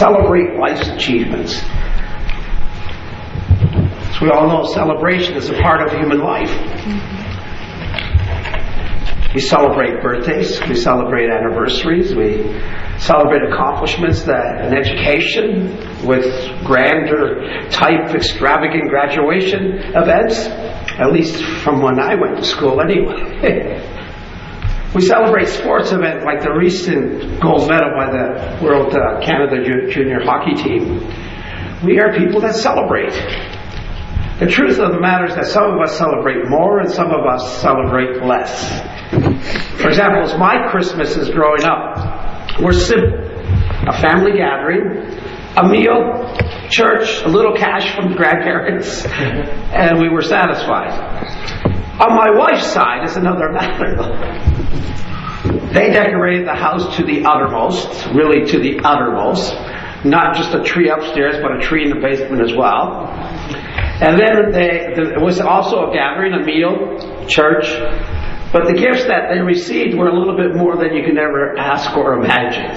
Celebrate life's achievements. As we all know, celebration is a part of human life. We celebrate birthdays, we celebrate anniversaries, we celebrate accomplishments that in education with grander type extravagant graduation events, at least from when I went to school anyway. we celebrate sports events like the recent gold medal by the World uh, Canada Junior Hockey Team. We are people that celebrate. The truth of the matter is that some of us celebrate more and some of us celebrate less. For example, as my Christmases growing up were simple. A family gathering, a meal, church, a little cash from grandparents, and we were satisfied. On my wife's side is another matter. They decorated the house to the uttermost, really to the uttermost. Not just a tree upstairs, but a tree in the basement as well. And then they, it was also a gathering, a meal, church. But the gifts that they received were a little bit more than you can ever ask or imagine.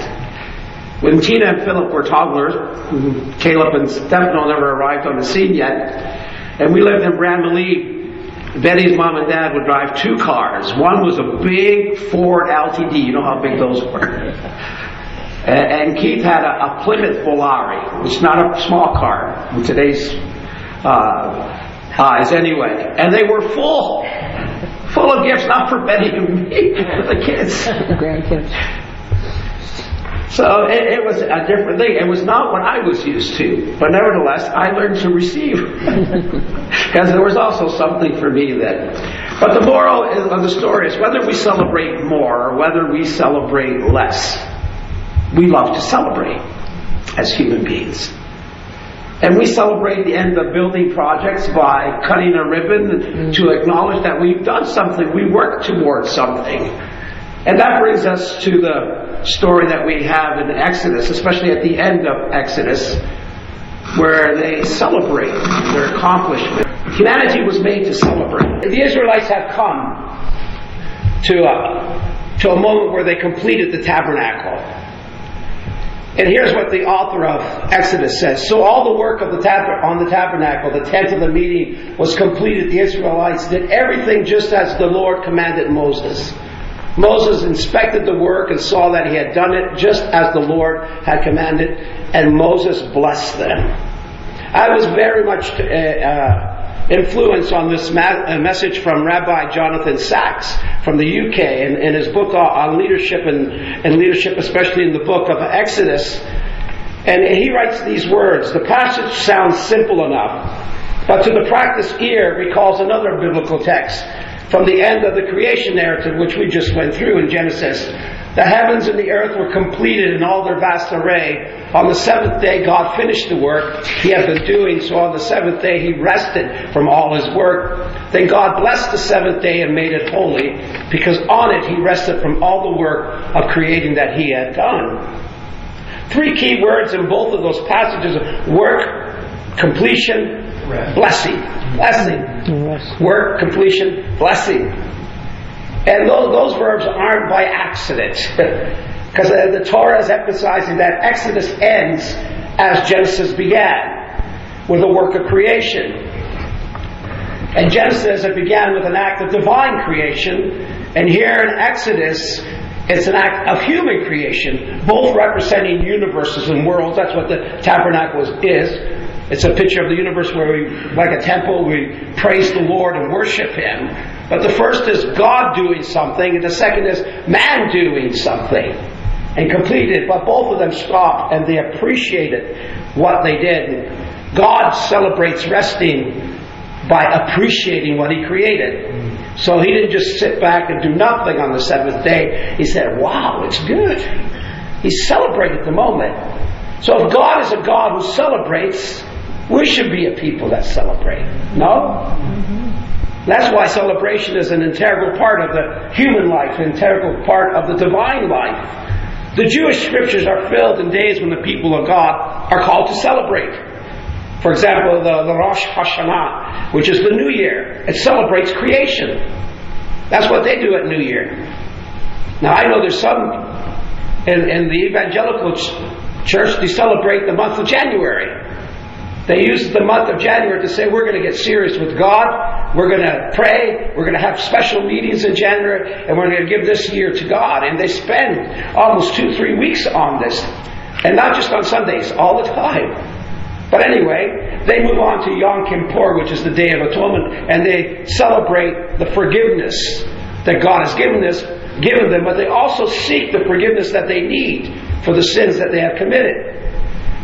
When Tina and Philip were toddlers, mm-hmm. Caleb and Stefano never arrived on the scene yet, and we lived in Bramalea, Betty's mom and dad would drive two cars. One was a big Ford LTD, you know how big those were. and Keith had a, a Plymouth Volare, is not a small car in today's uh, eyes anyway. And they were full, full of gifts, not for Betty and me, for the kids. The grandkids. So it, it, was a different thing. It was not what I was used to, but nevertheless, I learned to receive because there was also something for me then. But the moral of the story is whether we celebrate more or whether we celebrate less, we love to celebrate as human beings. And we celebrate the end of building projects by cutting a ribbon to acknowledge that we've done something, we work towards something. And that brings us to the story that we have in Exodus, especially at the end of Exodus, where they celebrate their accomplishment. Humanity was made to celebrate. The Israelites have come to a, to a moment where they completed the tabernacle. And here's what the author of Exodus says. So all the work of the tab- on the tabernacle, the tent of the meeting, was completed. The Israelites did everything just as the Lord commanded Moses. Moses inspected the work and saw that he had done it just as the Lord had commanded, and Moses blessed them. I was very much uh, uh, influenced on this ma- message from Rabbi Jonathan Sacks from the UK in, in his book on leadership and, and leadership, especially in the book of Exodus. And he writes these words. The passage sounds simple enough, but to the practiced ear recalls another biblical text from the end of the creation narrative, which we just went through in Genesis. The heavens and the earth were completed in all their vast array. On the seventh day, God finished the work he had been doing, so on the seventh day, he rested from all his work. Then God blessed the seventh day and made it holy, because on it he rested from all the work of creating that he had done. Three key words in both of those passages work, completion, blessing. Blessing. Work, completion, blessing. And those, those verbs aren't by accident. Because the Torah is emphasizing that Exodus ends as Genesis began, with the work of creation. In Genesis, it began with an act of divine creation, and here in Exodus, it's an act of human creation, both representing universes and worlds. That's what the tabernacle is. It's a picture of the universe where we, like a temple, we praise the Lord and worship Him. But the first is God doing something, and the second is man doing something and completed. But both of them stopped and they appreciated what they did. God celebrates resting by appreciating what He created. So He didn't just sit back and do nothing on the seventh day. He said, Wow, it's good. He celebrated the moment. So if God is a God who celebrates, we should be a people that celebrate. No? That's why celebration is an integral part of the human life, an integral part of the divine life. The Jewish scriptures are filled in days when the people of God are called to celebrate. For example, the, the Rosh Hashanah, which is the New Year, it celebrates creation. That's what they do at New Year. Now, I know there's some in, in the evangelical church, they celebrate the month of January. They use the month of January to say, we're going to get serious with God. We're going to pray. We're going to have special meetings in January. And we're going to give this year to God. And they spend almost two, three weeks on this. And not just on Sundays, all the time. But anyway, they move on to Yom Kippur, which is the Day of Atonement, and they celebrate the forgiveness that God has given us, given them, but they also seek the forgiveness that they need for the sins that they have committed.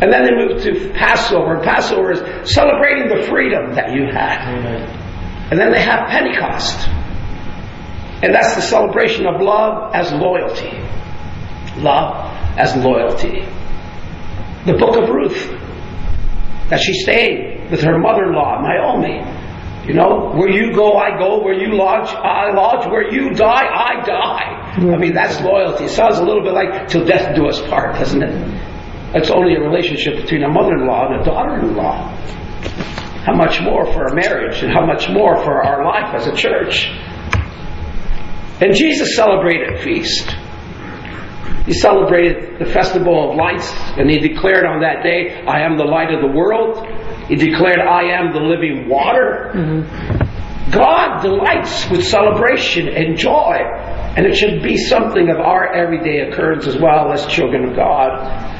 And then they move to Passover, Passover is celebrating the freedom that you had. And then they have Pentecost. And that's the celebration of love as loyalty. Love as loyalty. The book of Ruth, that she stayed with her mother-in-law, Naomi. You know, where you go, I go. Where you lodge, I lodge. Where you die, I die. I mean, that's loyalty. It sounds a little bit like till death do us part, doesn't it? It's only a relationship between a mother-in-law and a daughter-in-law. How much more for a marriage and how much more for our life as a church. And Jesus celebrated a feast. He celebrated the festival of lights and he declared on that day, I am the light of the world. He declared, I am the living water. Mm-hmm. God delights with celebration and joy. And it should be something of our everyday occurrence as well as children of God.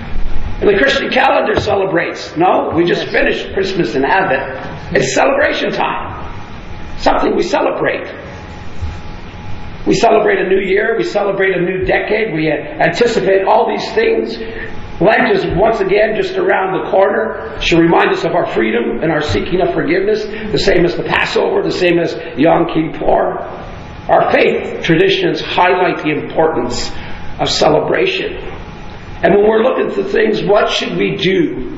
And the Christian calendar celebrates. No, we just finished Christmas and Advent. It's celebration time. Something we celebrate. We celebrate a new year. We celebrate a new decade. We anticipate all these things. Lent is once again just around the corner. Should remind us of our freedom and our seeking of forgiveness. The same as the Passover. The same as Yom Kippur. Our faith traditions highlight the importance of celebration. And when we're looking for things, what should we do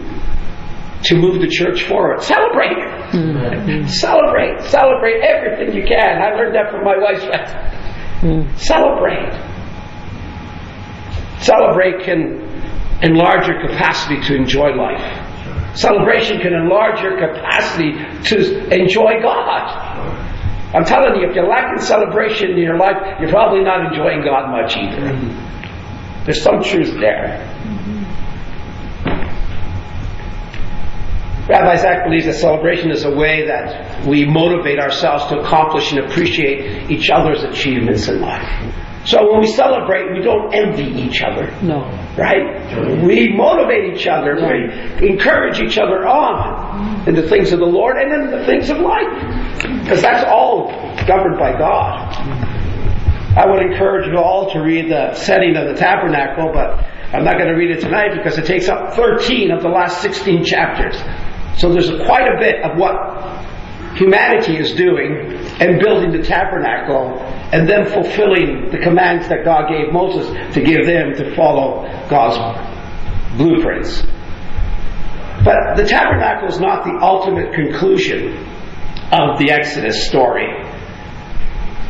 to move the church forward? Celebrate. Mm-hmm. Celebrate. Celebrate everything you can. I learned that from my wife's mm. Celebrate. Celebrate can enlarge your capacity to enjoy life. Celebration can enlarge your capacity to enjoy God. I'm telling you, if you're lacking celebration in your life, you're probably not enjoying God much either. Mm-hmm. There's some truth there. Rabbi Zach believes that celebration is a way that we motivate ourselves to accomplish and appreciate each other's achievements in life. So when we celebrate, we don't envy each other. No. Right? We motivate each other. We encourage each other on in the things of the Lord and in the things of life. Because that's all governed by God. I would encourage you all to read the setting of the tabernacle, but I'm not going to read it tonight because it takes up 13 of the last 16 chapters. So there's quite a bit of what humanity is doing and building the tabernacle and then fulfilling the commands that God gave Moses to give them to follow God's blueprints. But the tabernacle is not the ultimate conclusion of the Exodus story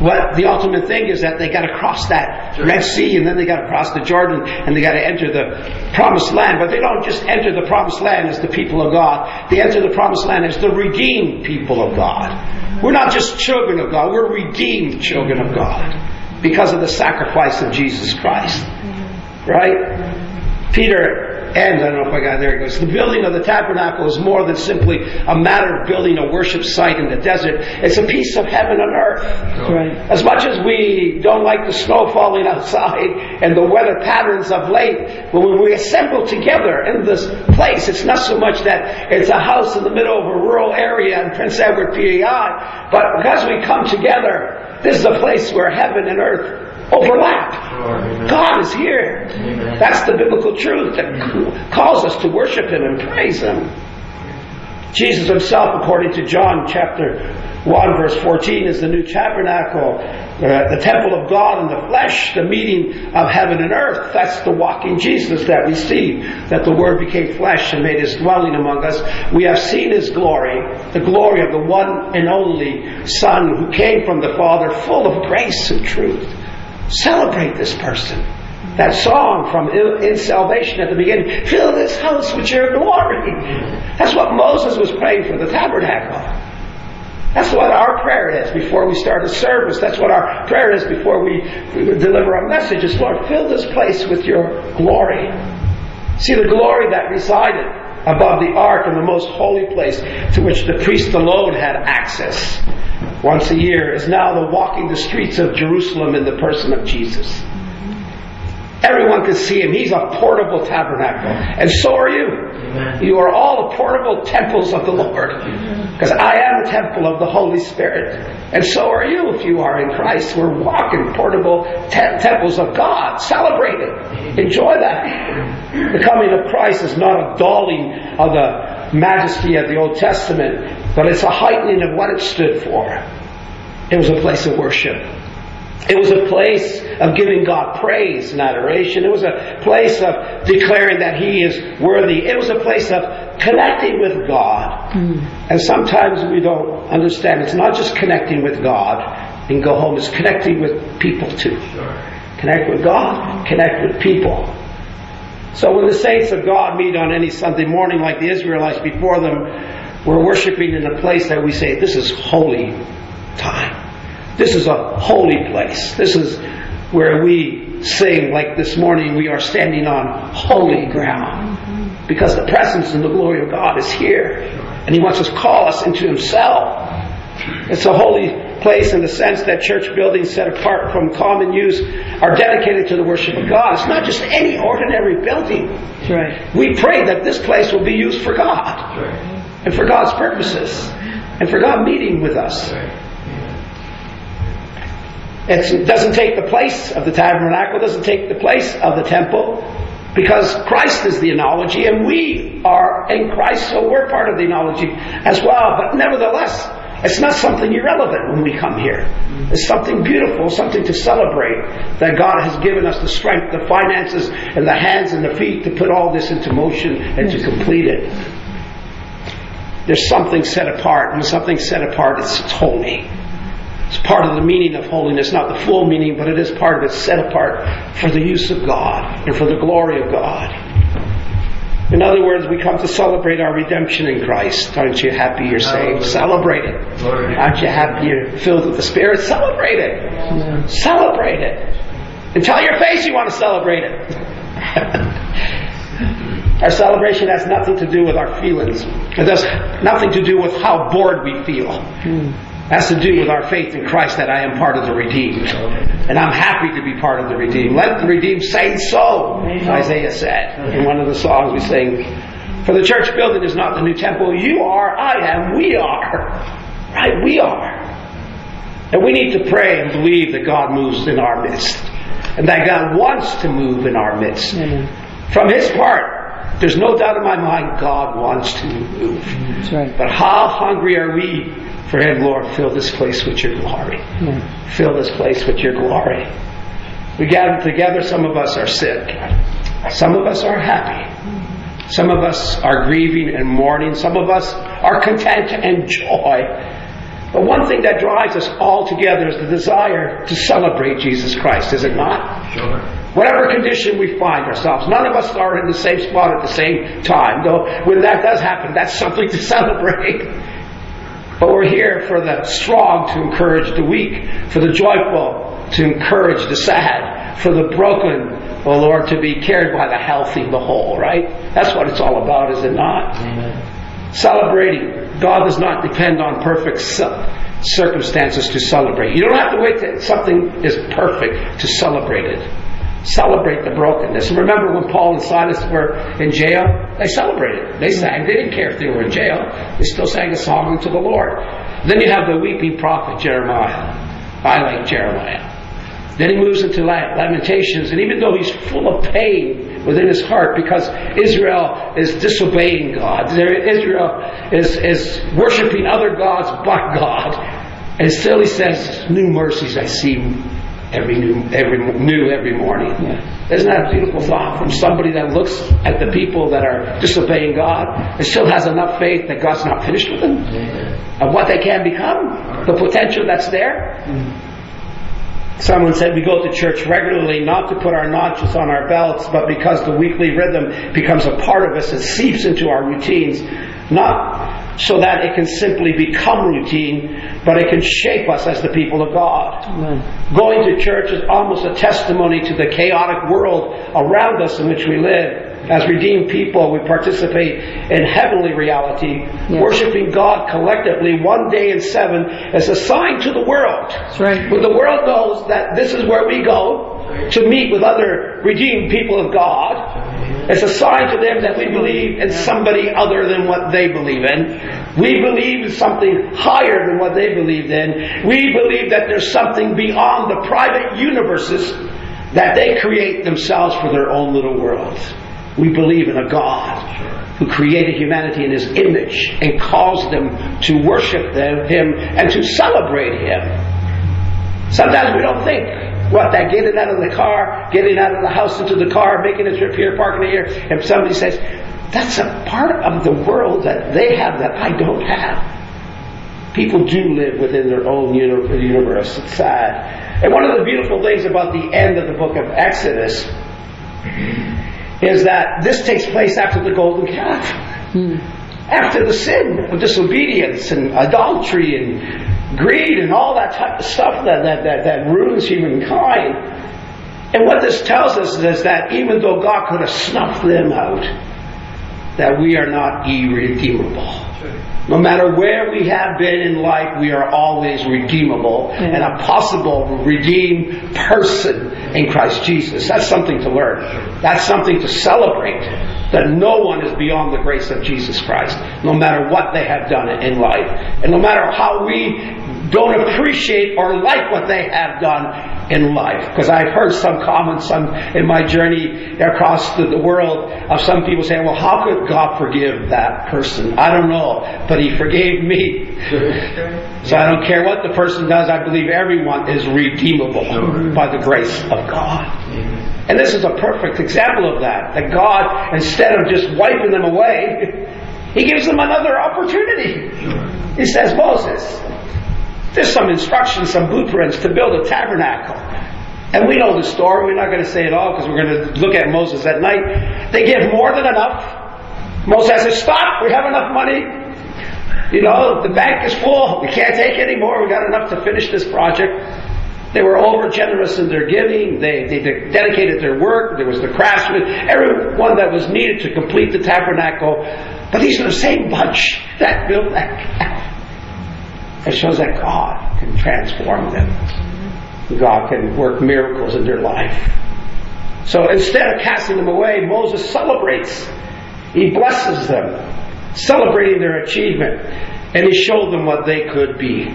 what the ultimate thing is that they got to cross that Red Sea and then they got to cross the Jordan and they got to enter the promised land. But they don't just enter the promised land as the people of God. They enter the promised land as the redeemed people of God. We're not just children of God, we're redeemed children of God because of the sacrifice of Jesus Christ. Mm-hmm. Right? Peter and I don't know if I got there. It goes, the building of the tabernacle is more than simply a matter of building a worship site in the desert. It's a piece of heaven and earth. Right. As much as we don't like the snow falling outside and the weather patterns of late, when we assemble together in this place, it's not so much that it's a house in the middle of a rural area in Prince Edward, PEI, but because we come together, this is a place where heaven and earth overlap. God is here. That's the biblical truth that calls us to worship Him and praise Him. Jesus himself, according to John chapter 1 verse 14, is the new tabernacle, uh, the temple of God in the flesh, the meeting of heaven and earth. That's the walking Jesus that we see, that the Word became flesh and made His dwelling among us. We have seen His glory, the glory of the one and only Son who came from the Father, full of grace and truth. Celebrate this person. That song from in salvation at the beginning, fill this house with your glory. That's what Moses was praying for the tabernacle. That's what our prayer is before we start a service. That's what our prayer is before we deliver a message. Is Lord, fill this place with your glory. See, the glory that resided above the ark in the most holy place to which the priest alone had access once a year is now the walking the streets of Jerusalem in the person of Jesus. Everyone can see him. He's a portable tabernacle. And so are you. Amen. You are all portable temples of the Lord. Because I am a temple of the Holy Spirit. And so are you if you are in Christ. We're walking portable te- temples of God. Celebrate it. Enjoy that. The coming of Christ is not a dulling of the majesty of the Old Testament, but it's a heightening of what it stood for. It was a place of worship. It was a place of giving God praise and adoration. It was a place of declaring that He is worthy. It was a place of connecting with God. Hmm. And sometimes we don't understand. It's not just connecting with God and go home, it's connecting with people too. Connect with God, connect with people. So when the saints of God meet on any Sunday morning, like the Israelites before them, we're worshiping in a place that we say, this is holy time. This is a holy place. This is where we sing, like this morning, we are standing on holy ground. Because the presence and the glory of God is here. And He wants to call us into Himself. It's a holy place in the sense that church buildings set apart from common use are dedicated to the worship of God. It's not just any ordinary building. Right. We pray that this place will be used for God and for God's purposes and for God meeting with us. It doesn't take the place of the tabernacle, doesn't take the place of the temple, because Christ is the analogy and we are in Christ, so we're part of the analogy as well. But nevertheless, it's not something irrelevant when we come here. It's something beautiful, something to celebrate that God has given us the strength, the finances, and the hands and the feet to put all this into motion and to complete it. There's something set apart. When something's set apart, it's, it's holy. It's part of the meaning of holiness, not the full meaning, but it is part of it set apart for the use of God and for the glory of God. In other words, we come to celebrate our redemption in Christ. Aren't you happy you're saved? Celebrate it. Aren't you happy you're filled with the Spirit? Celebrate it. Celebrate it. And tell your face you want to celebrate it. our celebration has nothing to do with our feelings. It has nothing to do with how bored we feel. Has to do with our faith in Christ that I am part of the redeemed. And I'm happy to be part of the redeemed. Let the redeemed say so, Isaiah said in one of the songs we sing. For the church building is not the new temple. You are, I am, we are. Right? We are. And we need to pray and believe that God moves in our midst. And that God wants to move in our midst. From His part, there's no doubt in my mind God wants to move. That's right. But how hungry are we Lord? Fill this place with your glory. Fill this place with your glory. We gather together, some of us are sick. Some of us are happy. Some of us are grieving and mourning. Some of us are content and joy. But one thing that drives us all together is the desire to celebrate Jesus Christ, is it not? Sure. Whatever condition we find ourselves, none of us are in the same spot at the same time. Though when that does happen, that's something to celebrate. But we're here for the strong to encourage the weak, for the joyful to encourage the sad, for the broken, oh Lord, to be cared by the healthy, the whole, right? That's what it's all about, is it not? Amen. Celebrating. God does not depend on perfect circumstances to celebrate. You don't have to wait till something is perfect to celebrate it. Celebrate the brokenness. And remember when Paul and Silas were in jail? They celebrated. They mm-hmm. sang. They didn't care if they were in jail. They still sang a song unto the Lord. Then you have the weeping prophet Jeremiah. I like Jeremiah. Then he moves into Lamentations, and even though he's full of pain within his heart because Israel is disobeying God, Israel is, is worshiping other gods but God, and still he says, "New mercies I see every new every new every morning." Isn't that a beautiful thought from somebody that looks at the people that are disobeying God and still has enough faith that God's not finished with them, of what they can become, the potential that's there? Mm-hmm. Someone said we go to church regularly not to put our notches on our belts, but because the weekly rhythm becomes a part of us and seeps into our routines, not so that it can simply become routine, but it can shape us as the people of God. Amen. Going to church is almost a testimony to the chaotic world around us in which we live. As redeemed people, we participate in heavenly reality. Yeah. Worshiping God collectively one day in seven as a sign to the world. That's right. When the world knows that this is where we go to meet with other redeemed people of God, it's a sign to them that we believe in somebody other than what they believe in. We believe in something higher than what they believed in. We believe that there's something beyond the private universes that they create themselves for their own little world. We believe in a God who created humanity in his image and caused them to worship them, him and to celebrate him. Sometimes we don't think what that getting out of the car, getting out of the house into the car, making a trip here, parking here, and somebody says, that's a part of the world that they have that I don't have. People do live within their own universe. It's sad. And one of the beautiful things about the end of the book of Exodus is that this takes place after the golden calf. Hmm. After the sin of disobedience and adultery and greed and all that type of stuff that, that, that, that ruins humankind. And what this tells us is that even though God could have snuffed them out, that we are not irredeemable. No matter where we have been in life, we are always redeemable and a possible redeemed person in Christ Jesus. That's something to learn. That's something to celebrate. That no one is beyond the grace of Jesus Christ, no matter what they have done in life. And no matter how we don't appreciate or like what they have done in life. Because I've heard some comments on, in my journey across the, the world of some people saying, well, how could God forgive that person? I don't know, but He forgave me. So I don't care what the person does, I believe everyone is redeemable by the grace of God. And this is a perfect example of that. That God, instead of just wiping them away, He gives them another opportunity. He says, Moses, there's some instructions, some blueprints to build a tabernacle. And we know the story. We're not going to say it all because we're going to look at Moses at night. They give more than enough. Moses says, Stop, we have enough money. You know, the bank is full. We can't take any more. We got enough to finish this project. They were over generous in their giving. They, they dedicated their work. There was the craftsmen, everyone that was needed to complete the tabernacle. But these are the same bunch that built that calf. It shows that God can transform them. God can work miracles in their life. So instead of casting them away, Moses celebrates. He blesses them, celebrating their achievement, and he showed them what they could be.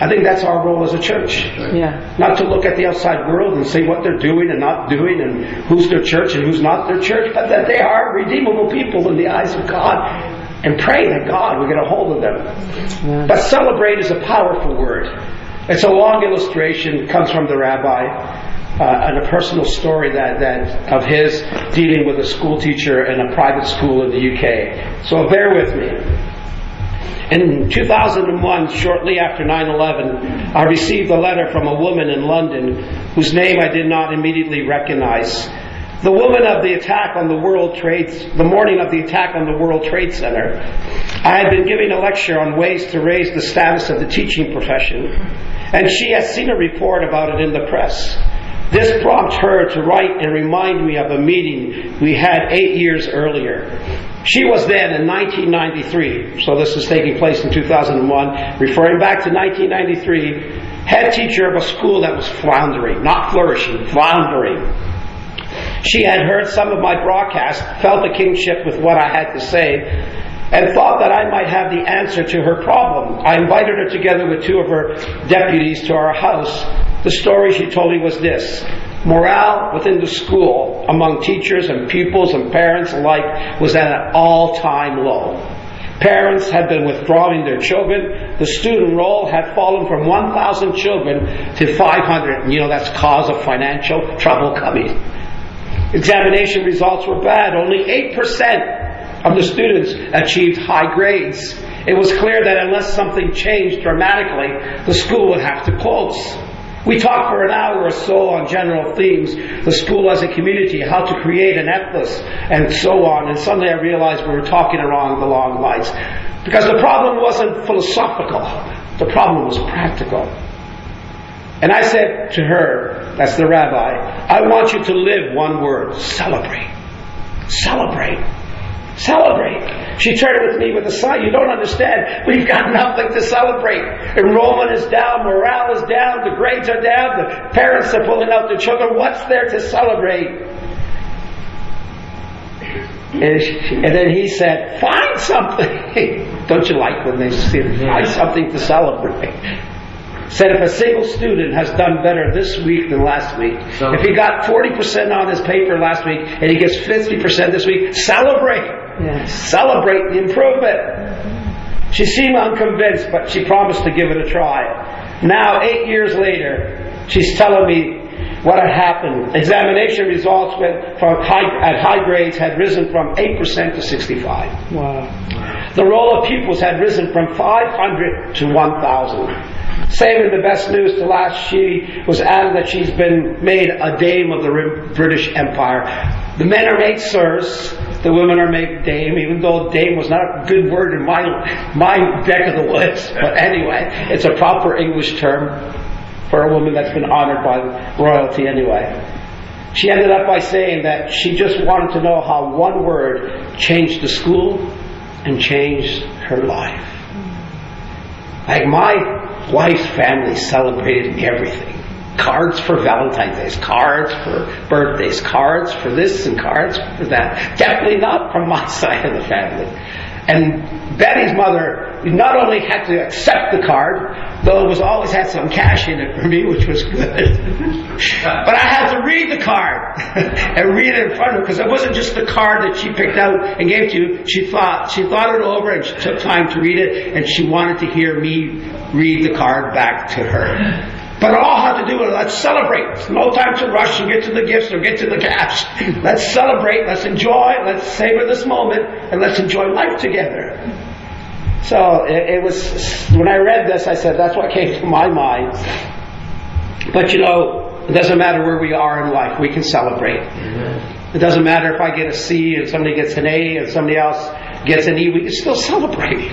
I think that's our role as a church. Yeah. Not to look at the outside world and see what they're doing and not doing and who's their church and who's not their church, but that they are redeemable people in the eyes of God and pray that God will get a hold of them. Yeah. But celebrate is a powerful word. It's a long illustration, it comes from the rabbi, uh, and a personal story that, that of his dealing with a school teacher in a private school in the UK. So bear with me. In 2001, shortly after 9-11, I received a letter from a woman in London whose name I did not immediately recognize. The woman of the attack on the World Trade, the morning of the attack on the World Trade Center, I had been giving a lecture on ways to raise the status of the teaching profession, and she had seen a report about it in the press. This prompted her to write and remind me of a meeting we had eight years earlier. She was then in 1993, so this is taking place in 2001, referring back to 1993, head teacher of a school that was floundering, not flourishing, floundering. She had heard some of my broadcasts, felt a kingship with what I had to say, and thought that I might have the answer to her problem. I invited her together with two of her deputies to our house. The story she told me was this. Morale within the school among teachers and pupils and parents alike was at an all-time low. Parents had been withdrawing their children. The student roll had fallen from 1,000 children to 500. And you know, that's cause of financial trouble coming. Examination results were bad. Only 8% of the students achieved high grades. It was clear that unless something changed dramatically, the school would have to close. We talked for an hour or so on general themes, the school as a community, how to create an ethos, and so on. And suddenly I realized we were talking along the long lines. Because the problem wasn't philosophical, the problem was practical. And I said to her, that's the rabbi, I want you to live one word celebrate. Celebrate. Celebrate. She turned with me with a sigh. You don't understand. We've got nothing to celebrate. Enrollment is down, morale is down, the grades are down, the parents are pulling out their children. What's there to celebrate? And, she, and then he said, Find something. don't you like when they say, Find something to celebrate? said if a single student has done better this week than last week, so, if he got 40% on his paper last week and he gets 50% this week, celebrate. Yes. Celebrate the improvement. She seemed unconvinced, but she promised to give it a try. Now, eight years later, she's telling me what had happened. Examination results went from high, at high grades had risen from 8% to 65. Wow. The roll of pupils had risen from 500 to 1,000. Saving the best news to last, she was added that she's been made a dame of the British Empire. The men are made sirs, the women are made dame, even though dame was not a good word in my, my neck of the woods. But anyway, it's a proper English term for a woman that's been honored by royalty anyway. She ended up by saying that she just wanted to know how one word changed the school and changed her life. Like my wife's family celebrated everything. Cards for Valentine's Day, cards for birthdays, cards for this and cards for that. Definitely not from my side of the family. And Betty's mother not only had to accept the card, though it was always had some cash in it for me, which was good. but I had to read the card and read it in front of her because it wasn't just the card that she picked out and gave to you. She thought she thought it over and she took time to read it, and she wanted to hear me read the card back to her. But all had to do with let's celebrate. no time to rush and get to the gifts or get to the cash. Let's celebrate, let's enjoy, let's savor this moment, and let's enjoy life together. So it, it was, when I read this, I said, that's what came to my mind. But you know, it doesn't matter where we are in life, we can celebrate. It doesn't matter if I get a C and somebody gets an A and somebody else gets an E, we can still celebrate.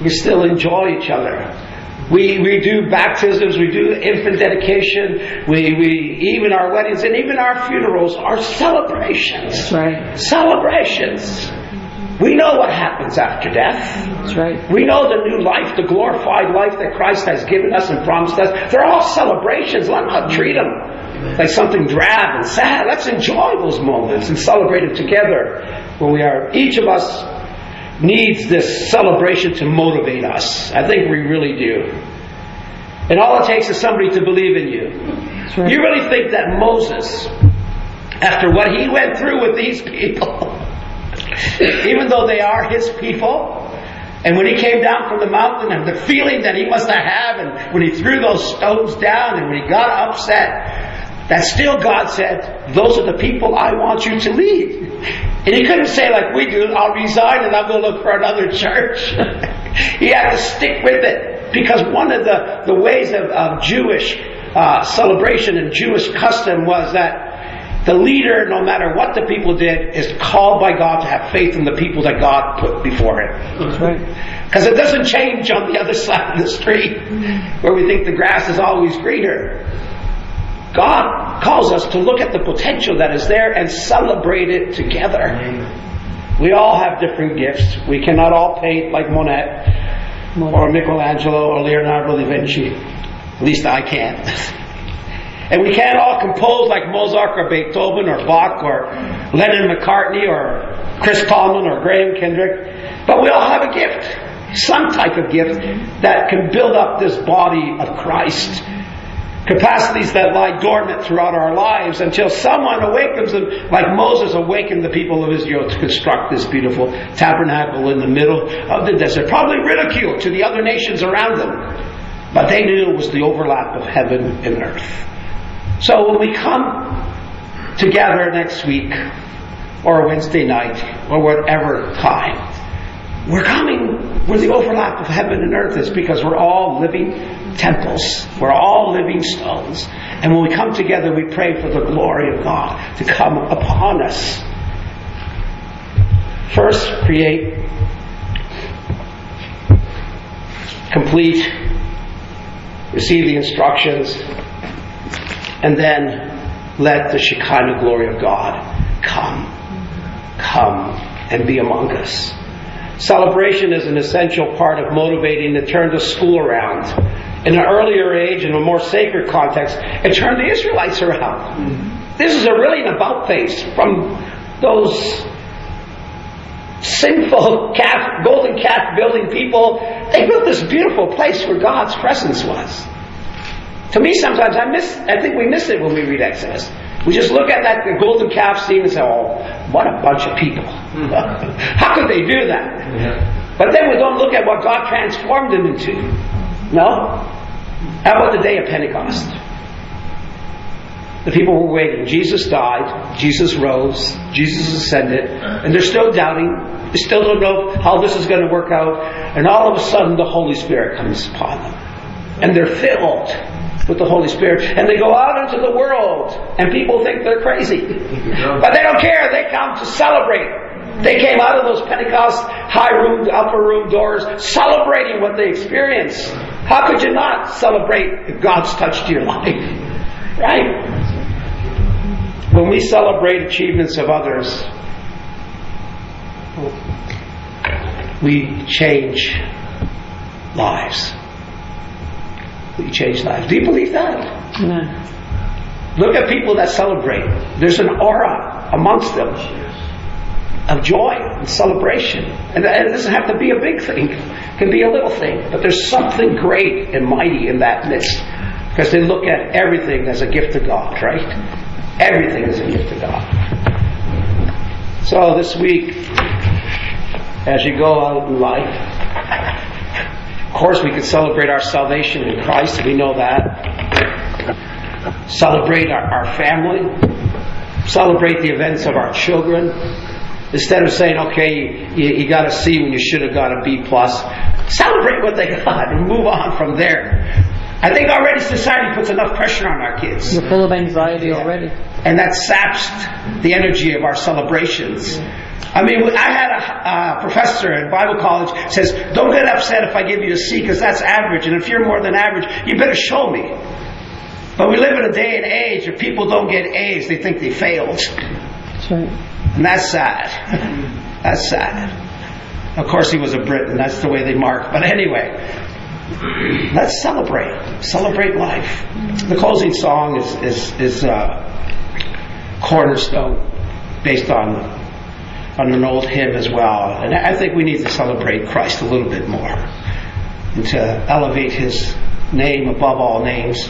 We still enjoy each other. We, we do baptisms, we do infant dedication, we, we even our weddings and even our funerals are celebrations. right. Celebrations. We know what happens after death. That's right. We know the new life, the glorified life that Christ has given us and promised us. They're all celebrations. Let's not treat them like something drab and sad. Let's enjoy those moments and celebrate them together when we are, each of us needs this celebration to motivate us. I think we really do. And all it takes is somebody to believe in you. Right. You really think that Moses, after what he went through with these people, even though they are his people, and when he came down from the mountain and the feeling that he must have had, and when he threw those stones down and when he got upset, that still God said, those are the people I want you to lead. And he couldn't say like we do, I'll resign and I'll go look for another church. he had to stick with it. Because one of the, the ways of, of Jewish uh, celebration and Jewish custom was that the leader, no matter what the people did, is called by God to have faith in the people that God put before him. Because it doesn't change on the other side of the street where we think the grass is always greener. God calls us to look at the potential that is there and celebrate it together. We all have different gifts. We cannot all paint like Monet or Michelangelo or Leonardo da Vinci. At least I can't. and we can't all compose like Mozart or Beethoven or Bach or Lennon McCartney or Chris Tomlin or Graham Kendrick. But we all have a gift. Some type of gift that can build up this body of Christ capacities that lie dormant throughout our lives until someone awakens them, like Moses awakened the people of Israel to construct this beautiful tabernacle in the middle of the desert. Probably ridiculed to the other nations around them, but they knew it was the overlap of heaven and earth. So when we come together next week, or Wednesday night, or whatever time, we're coming where the overlap of heaven and earth is because we're all living temples. We're all living stones. And when we come together, we pray for the glory of God to come upon us. First, create, complete, receive the instructions, and then let the Shekinah glory of God come come and be among us. Celebration is an essential part of motivating to turn the school around. In an earlier age, in a more sacred context, it turned the Israelites around. This is a really an about face from those sinful calf, golden calf building people. They built this beautiful place where God's presence was. To me, sometimes I miss. I think we miss it when we read Exodus. We just look at that the golden calf scene and say, "Oh, what a bunch of people! Hmm. How could they do that?" But then we don't look at what God transformed them into. No. How about the day of Pentecost? The people were waiting. Jesus died. Jesus rose. Jesus ascended. And they're still doubting. They still don't know how this is going to work out. And all of a sudden, the Holy Spirit comes upon them. And they're filled with the Holy Spirit. And they go out into the world. And people think they're crazy. But they don't care. They come to celebrate. They came out of those Pentecost high room, upper room doors celebrating what they experienced. How could you not celebrate if God's touched your life? Right? When we celebrate achievements of others, we change lives. We change lives. Do you believe that? No. Look at people that celebrate. There's an aura amongst them of joy and celebration. And it doesn't have to be a big thing, can be a little thing. But there's something great and mighty in that midst. Because they look at everything as a gift of God, right? Everything is a gift of God. So this week, as you go out in life, of course we can celebrate our salvation in Christ, we know that. Celebrate our, our family, celebrate the events of our children. Instead of saying, okay, you, you got a C when you should have got a B plus, celebrate what they got and move on from there. I think already society puts enough pressure on our kids. You're full of anxiety already. And that saps the energy of our celebrations. I mean, I had a, a professor at Bible college says, "Don't get upset if I give you a C because that's average, and if you're more than average, you better show me." But we live in a day and age where people don't get A's; they think they failed, That's right. And that's sad. that's sad. Of course, he was a Brit, and that's the way they mark. But anyway, let's celebrate. Celebrate life. The closing song is is is uh, cornerstone, based on on an old hymn as well. And I think we need to celebrate Christ a little bit more and to elevate His name above all names.